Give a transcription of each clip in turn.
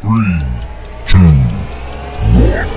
Three, two, one.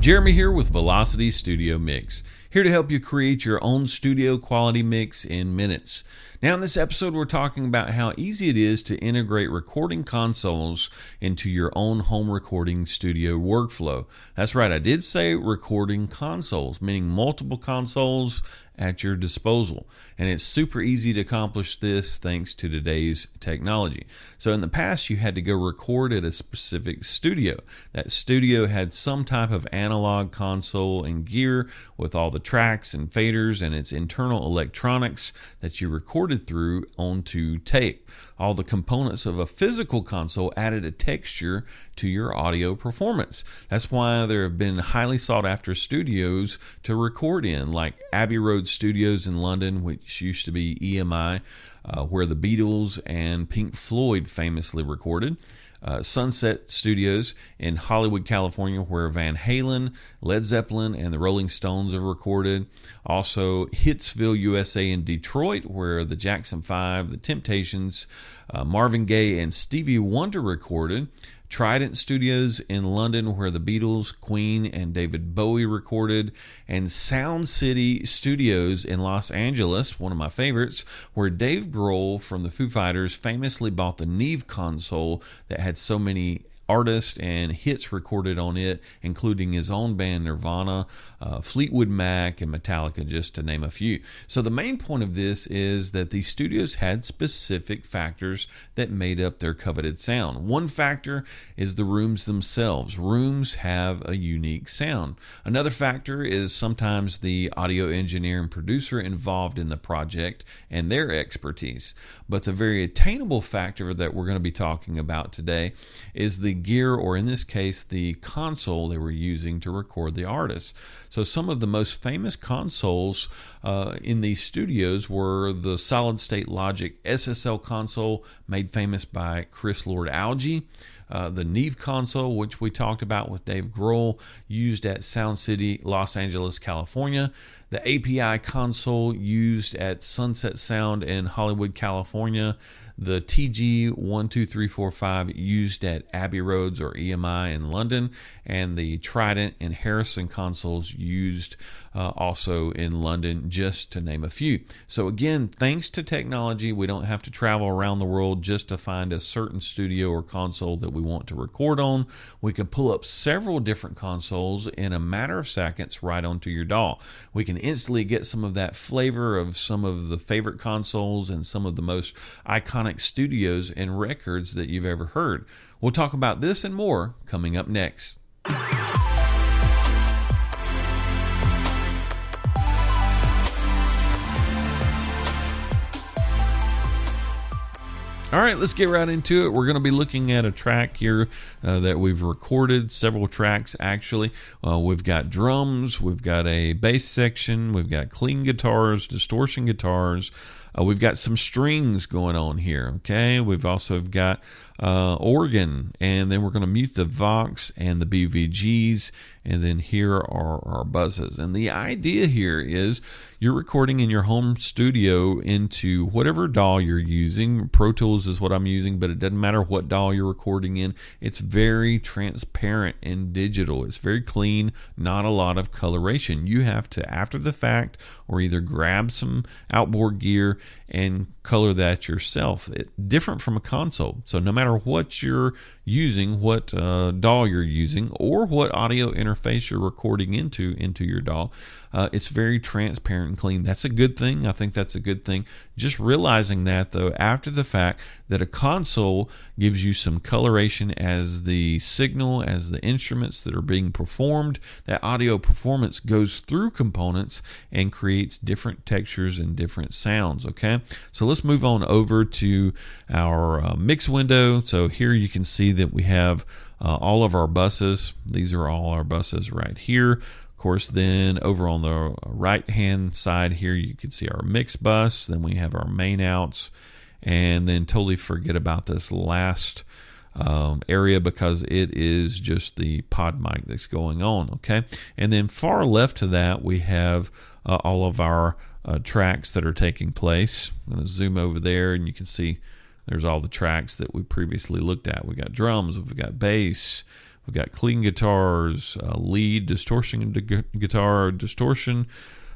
Jeremy here with Velocity Studio Mix, here to help you create your own studio quality mix in minutes. Now, in this episode, we're talking about how easy it is to integrate recording consoles into your own home recording studio workflow. That's right, I did say recording consoles, meaning multiple consoles at your disposal. And it's super easy to accomplish this thanks to today's technology. So, in the past, you had to go record at a specific studio. That studio had some type of analog console and gear with all the tracks and faders and its internal electronics that you recorded through onto tape. All the components of a physical console added a texture to your audio performance. That's why there have been highly sought after studios to record in, like Abbey Road Studios in London, which used to be EMI, uh, where the Beatles and Pink Floyd famously recorded. Uh, Sunset Studios in Hollywood, California, where Van Halen, Led Zeppelin, and the Rolling Stones have recorded. Also, Hitsville, USA, in Detroit, where the Jackson Five, the Temptations, uh, Marvin Gaye, and Stevie Wonder recorded. Trident Studios in London, where the Beatles, Queen, and David Bowie recorded, and Sound City Studios in Los Angeles, one of my favorites, where Dave Grohl from the Foo Fighters famously bought the Neve console that had so many artists and hits recorded on it, including his own band Nirvana, uh, Fleetwood Mac, and Metallica, just to name a few. So, the main point of this is that these studios had specific factors that made up their coveted sound. One factor is the rooms themselves. Rooms have a unique sound. Another factor is sometimes the audio engineer and producer involved in the project and their expertise. But the very attainable factor that we're going to be talking about today is the gear, or in this case, the console they were using to record the artist. So, some of the most famous consoles uh, in these studios were the solid state logic SSL console, made famous by Chris Lord-Alge. Uh, the Neve console, which we talked about with Dave Grohl, used at Sound City, Los Angeles, California. The API console used at Sunset Sound in Hollywood, California the TG12345 used at Abbey Roads or EMI in London, and the Trident and Harrison consoles used uh, also in London, just to name a few. So, again, thanks to technology, we don't have to travel around the world just to find a certain studio or console that we want to record on. We can pull up several different consoles in a matter of seconds right onto your DAW. We can instantly get some of that flavor of some of the favorite consoles and some of the most iconic studios and records that you've ever heard. We'll talk about this and more coming up next. All right, let's get right into it. We're going to be looking at a track here uh, that we've recorded, several tracks actually. Uh, we've got drums, we've got a bass section, we've got clean guitars, distortion guitars, uh, we've got some strings going on here, okay? We've also got uh, organ, and then we're going to mute the Vox and the BVGs, and then here are our buses. And the idea here is you're recording in your home studio into whatever DAW you're using. Pro Tools is what I'm using, but it doesn't matter what DAW you're recording in. It's very transparent and digital. It's very clean, not a lot of coloration. You have to, after the fact, or either grab some outboard gear and color that yourself. It, different from a console. So no matter what you're using, what uh, DAW you're using, or what audio interface you're recording into into your DAW, uh, it's very transparent and clean. That's a good thing. I think that's a good thing. Just realizing that though, after the fact, that a console gives you some coloration as the signal, as the instruments that are being performed. That audio performance goes through components and creates different textures and different sounds. Okay, so let's move on over to our uh, mix window. So here you can see that we have uh, all of our buses. These are all our buses right here. Of course, then over on the right hand side here, you can see our mix bus. Then we have our main outs, and then totally forget about this last um, area because it is just the pod mic that's going on. Okay, and then far left to that, we have uh, all of our uh, tracks that are taking place. I'm going to zoom over there, and you can see There's all the tracks that we previously looked at. We got drums, we've got bass, we've got clean guitars, uh, lead, distortion guitar, distortion,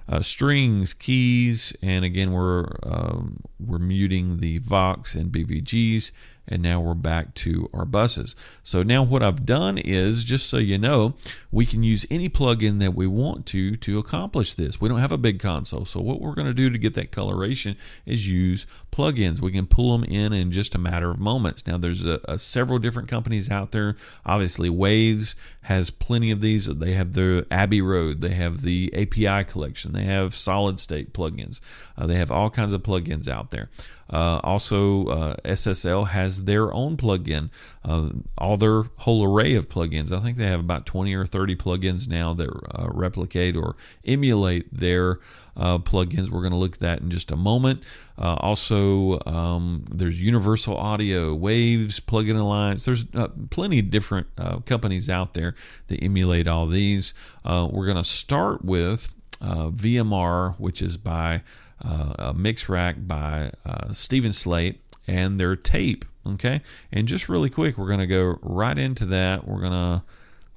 uh, strings, keys, and again we're um, we're muting the Vox and BVGs and now we're back to our buses. So now what I've done is, just so you know, we can use any plugin that we want to to accomplish this. We don't have a big console, so what we're going to do to get that coloration is use plugins. We can pull them in in just a matter of moments. Now there's a, a several different companies out there. Obviously, Waves has plenty of these. They have the Abbey Road, they have the API collection, they have solid state plugins, uh, they have all kinds of plugins out there. Uh, also, uh, SSL has their own plugin, uh, all their whole array of plugins. I think they have about 20 or 30 plugins now that uh, replicate or emulate their uh, plugins. We're going to look at that in just a moment. Uh, also, um, there's Universal Audio, Waves, Plugin Alliance. There's plenty of different companies out there that emulate all these. we're going to start with VMR, which is by uh, mix rack by uh, Steven Slate and their tape. Okay, and just really quick, we're going to go right into that. We're going to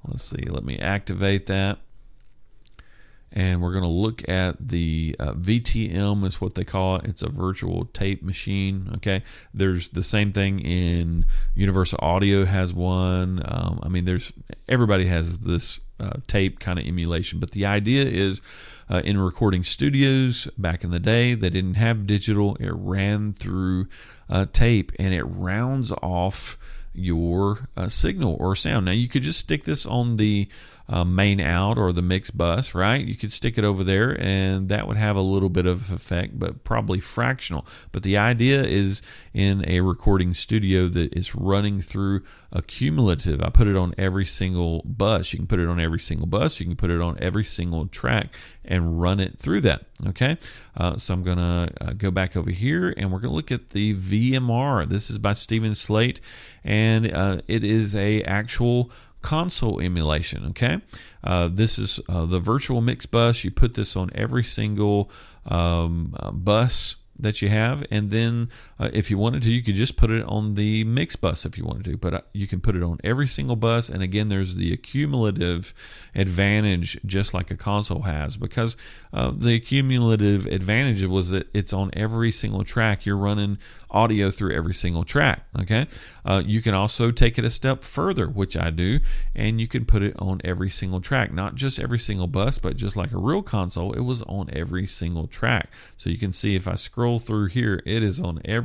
let's see, let me activate that. And we're going to look at the uh, VTM, is what they call it. It's a virtual tape machine. Okay, there's the same thing in Universal Audio has one. Um, I mean, there's everybody has this uh, tape kind of emulation, but the idea is uh, in recording studios back in the day. They didn't have digital, it ran through uh, tape and it rounds off your uh, signal or sound. Now, you could just stick this on the uh, main out or the mix bus, right? You could stick it over there and that would have a little bit of effect, but probably fractional. But the idea is in a recording studio that is running through a cumulative. I put it on every single bus. You can put it on every single bus. You can put it on every single track and run it through that. Okay. Uh, so I'm going to uh, go back over here and we're going to look at the VMR. This is by Steven Slate and uh, it is a actual console emulation. Okay, uh, this is uh, the virtual mix bus. You put this on every single um, uh, bus that you have, and then uh, if you wanted to, you could just put it on the mix bus if you wanted to. But uh, you can put it on every single bus, and again, there's the accumulative advantage, just like a console has, because uh, the accumulative advantage was that it's on every single track. You're running audio through every single track. Okay, uh, you can also take it a step further, which I do, and you can put it on every single track, not just every single bus, but just like a real console, it was on every single track. So you can see if I scroll through here, it is on every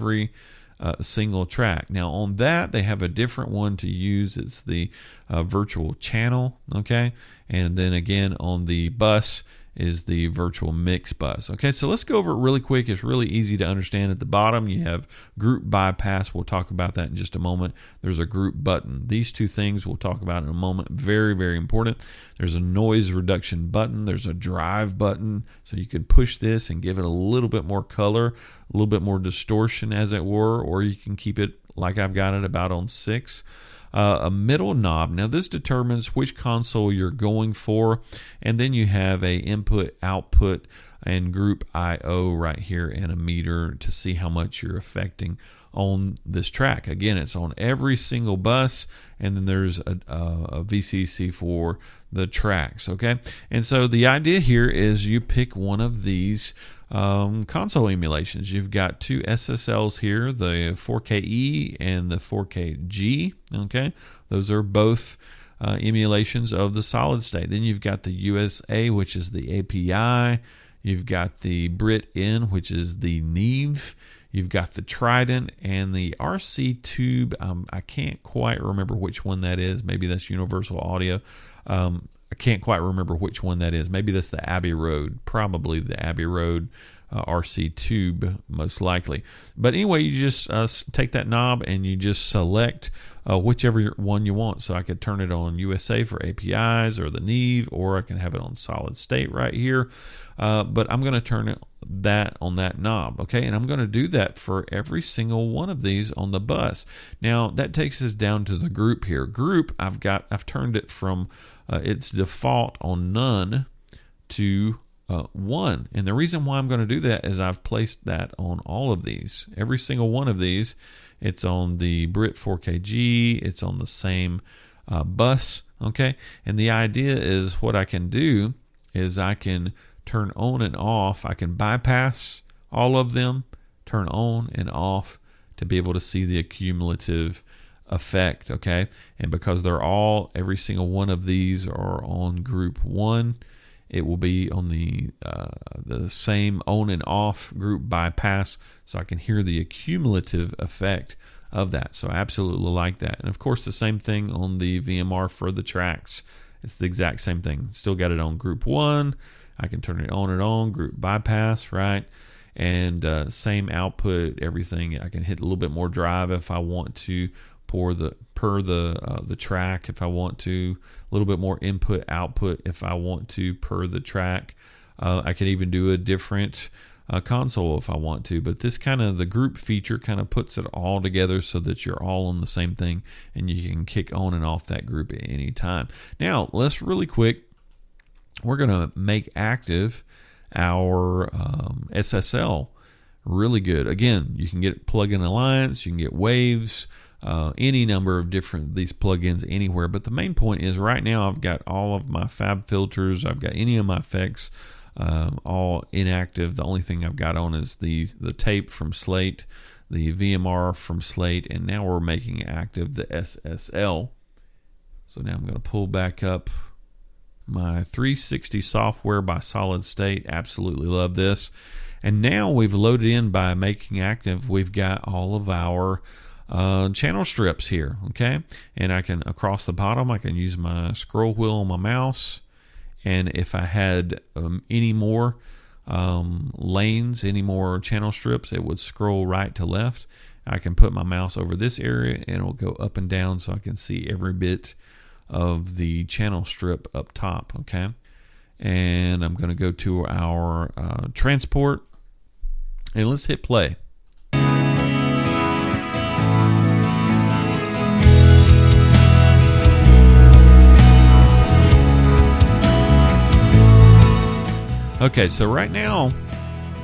uh, single track. Now, on that, they have a different one to use. It's the uh, virtual channel, okay? And then again, on the bus, is the virtual mix bus. Okay, so let's go over it really quick. It's really easy to understand. At the bottom, you have group bypass. We'll talk about that in just a moment. There's a group button. These two things we'll talk about in a moment. Very, very important. There's a noise reduction button. There's a drive button. So you can push this and give it a little bit more color, a little bit more distortion, as it were, or you can keep it like I've got it about on six uh, a middle knob. Now this determines which console you're going for, and then you have a input output and group IO right here and a meter to see how much you're affecting on this track. Again, it's on every single bus, and then there's a, a, a, VCC for the tracks. Okay, and so the idea here is you pick one of these um, console emulations. You've got two SSLs here, the 4KE and the 4KG. Okay, those are both uh, emulations of the solid state. Then you've got the USA, which is the API. You've got the Brit N, which is the Neve. You've got the Trident and the RC Tube. Um, I can't quite remember which one that is. Maybe that's Universal Audio. Um, I can't quite remember which one that is. Maybe that's the Abbey Road. Probably the Abbey Road uh, RC tube, most likely. But anyway, you just uh, take that knob and you just select uh, whichever one you want. So I could turn it on USA for APIs or the Neve, or I can have it on solid state right here. Uh, but I'm going to turn it that on that knob okay and i'm going to do that for every single one of these on the bus now that takes us down to the group here group i've got i've turned it from uh, its default on none to uh, 1. And the reason why I'm going to do that is I've placed that on all of these. Every single one of these, it's on the Brit 4KG, it's on the same uh, bus, okay? And the idea is what I can do is I can turn on and off, I can bypass all of them, turn on and off to be able to see the accumulative effect, okay? And because they're all, every single one of these are on group one, it will be on the uh, the same on and off group bypass, so I can hear the accumulative effect of that. So I absolutely like that. And of course, the same thing on the VMR for the tracks. It's the exact same thing. Still got it on group one. I can turn it on and on, group bypass, right? And uh, same output, everything. I can hit a little bit more drive if I want to pour the per the uh, the track if I want to, a little bit more input output if I want to per the track. Uh, I can even do a different uh, console if I want to, but this kind of the group feature kind of puts it all together so that you're all on the same thing and you can kick on and off that group at any time. Now, let's really quick. We're to make active our um, SSL really good. Again, you can get plugin alliance, you can get waves, uh, any number of different these plugins anywhere. But the main point is right now I've got all of my FabFilters, I've got any of my effects um, all inactive. The only thing I've got on is the the tape from Slate, the VMR from Slate, and now we're making active the SSL. So now I'm going to pull back up my 360 software by Solid State. Absolutely love this. And now we've loaded in by making active. We've got all of our uh, channel strips here, okay? And I can, across the bottom, I can use my scroll wheel on my mouse. And if I had um, any more um, lanes, any more channel strips, it would scroll right to left. I can put my mouse over this area and it'll go up and down so I can see every bit of the channel strip up top, okay? And I'm going to go to our uh, transport and let's hit play. Okay, so right now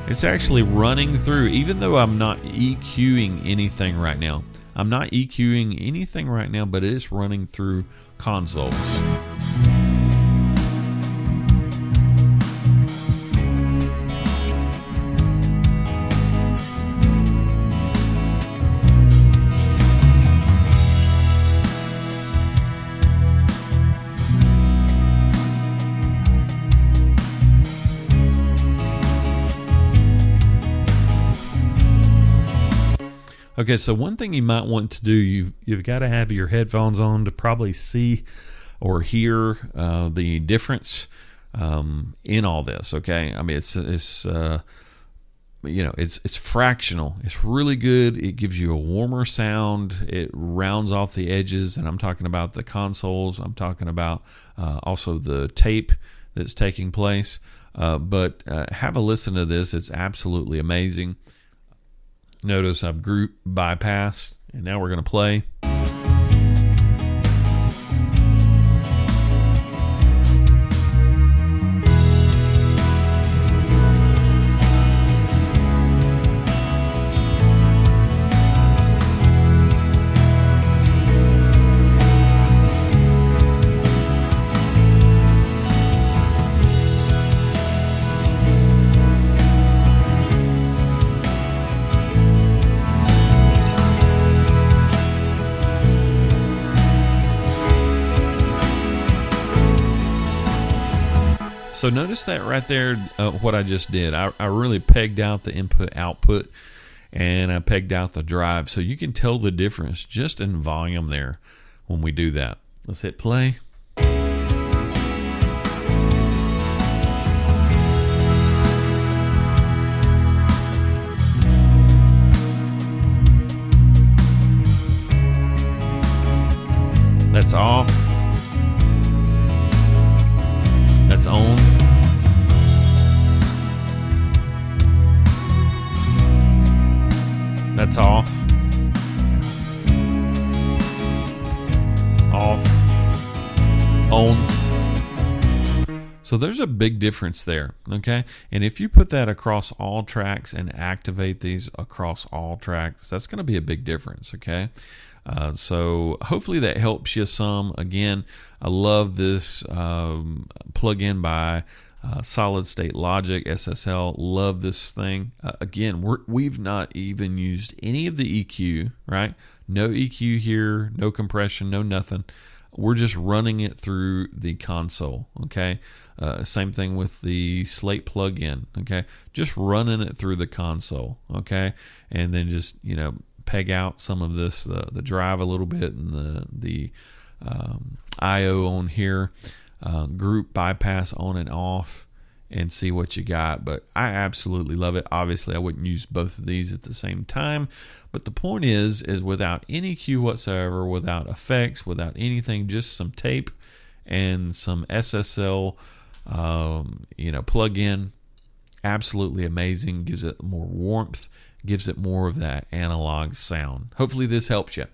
it's actually running through, even though I'm not EQing anything right now. I'm not EQing anything right now, but it is running through consoles. Okay, so one thing you might want to do, you've you've got to have your headphones on to probably see or hear uh, the difference um, in all this. Okay, I mean it's it's uh, you know it's it's fractional. It's really good. It gives you a warmer sound. It rounds off the edges, and I'm talking about the consoles. I'm talking about uh, also the tape that's taking place. Uh, but uh, have a listen to this. It's absolutely amazing. Notice I've group bypassed, and now we're going to play. So notice that right there, uh, what I just did. I, I really pegged out the input output and I pegged out the drive. So you can tell the difference just in volume there when we do that. Let's hit play. That's off. That's on. That's off. Off. On. So there's a big difference there, okay? And if you put that across all tracks and activate these across all tracks, that's going to be a big difference, okay? Uh, so hopefully that helps you some. Again, I love this um, plugin by uh, Solid State Logic SSL. Love this thing. Uh, again, we're, we've not even used any of the EQ, right? No EQ here, no compression, no nothing. We're just running it through the console. Okay. Uh, same thing with the Slate plugin. Okay. Just running it through the console. Okay. And then just, you know, peg out some of this, uh, the drive a little bit and the, the um, IO on here uh, group bypass on and off and see what you got. But I absolutely love it. Obviously, I wouldn't use both of these at the same time. But the point is, is without any EQ whatsoever, without effects, without anything, just some tape and some SSL, um, you know, plug in. Absolutely amazing. Gives it more warmth. Gives it more of that analog sound. Hopefully, this helps you.